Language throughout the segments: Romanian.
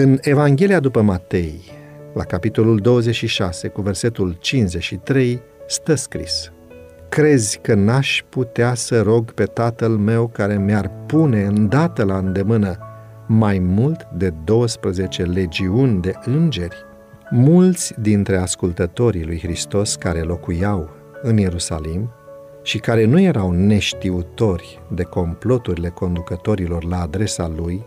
În Evanghelia după Matei, la capitolul 26, cu versetul 53, stă scris Crezi că n-aș putea să rog pe tatăl meu care mi-ar pune îndată la îndemână mai mult de 12 legiuni de îngeri? Mulți dintre ascultătorii lui Hristos care locuiau în Ierusalim și care nu erau neștiutori de comploturile conducătorilor la adresa lui,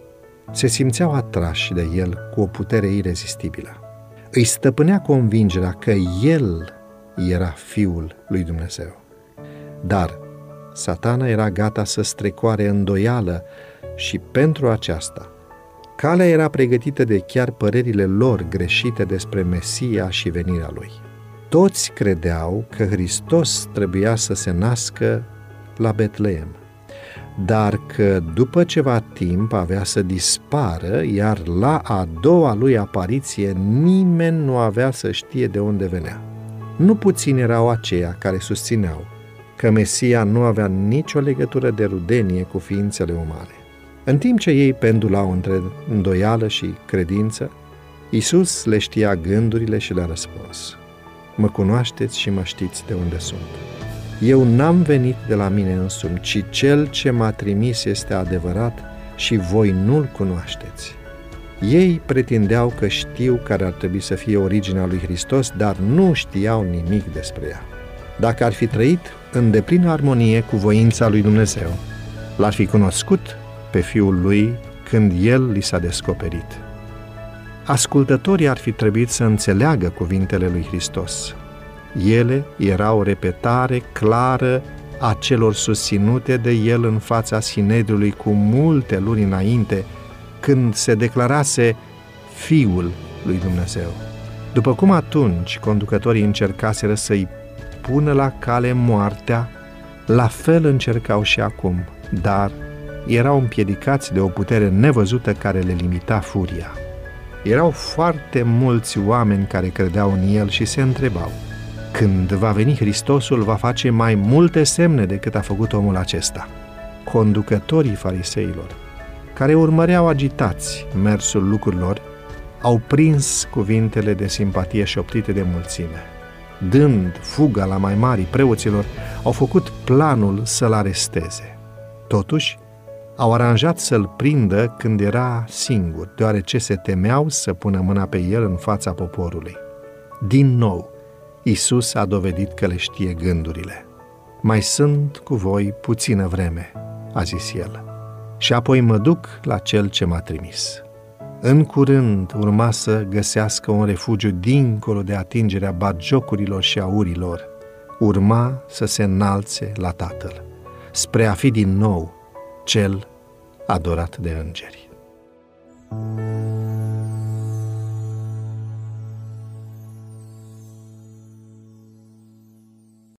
se simțeau atrași de el cu o putere irezistibilă. Îi stăpânea convingerea că el era Fiul lui Dumnezeu. Dar satana era gata să strecoare îndoială și pentru aceasta calea era pregătită de chiar părerile lor greșite despre Mesia și venirea lui. Toți credeau că Hristos trebuia să se nască la Betleem, dar că după ceva timp avea să dispară, iar la a doua lui apariție nimeni nu avea să știe de unde venea. Nu puțini erau aceia care susțineau că Mesia nu avea nicio legătură de rudenie cu ființele umane. În timp ce ei pendulau între îndoială și credință, Isus le știa gândurile și le-a răspuns. Mă cunoașteți și mă știți de unde sunt. Eu n-am venit de la mine însumi, ci cel ce m-a trimis este adevărat și voi nu-l cunoașteți. Ei pretindeau că știu care ar trebui să fie originea lui Hristos, dar nu știau nimic despre ea. Dacă ar fi trăit în deplină armonie cu voința lui Dumnezeu, l-ar fi cunoscut pe Fiul lui când El li s-a descoperit. Ascultătorii ar fi trebuit să înțeleagă cuvintele lui Hristos. Ele erau o repetare clară a celor susținute de El în fața Sinedriului cu multe luni înainte, când se declarase Fiul lui Dumnezeu. După cum atunci conducătorii încercaseră să-i pună la cale moartea, la fel încercau și acum, dar erau împiedicați de o putere nevăzută care le limita furia. Erau foarte mulți oameni care credeau în el și se întrebau, când va veni Hristosul, va face mai multe semne decât a făcut omul acesta. Conducătorii fariseilor, care urmăreau agitați mersul lucrurilor, au prins cuvintele de simpatie șoptite de mulțime. Dând fuga la mai mari preoților, au făcut planul să-l aresteze. Totuși, au aranjat să-l prindă când era singur, deoarece se temeau să pună mâna pe el în fața poporului. Din nou, Isus a dovedit că le știe gândurile. Mai sunt cu voi puțină vreme, a zis el, și apoi mă duc la cel ce m-a trimis. În curând urma să găsească un refugiu dincolo de atingerea bagiocurilor și aurilor. Urma să se înalțe la Tatăl, spre a fi din nou cel adorat de îngeri.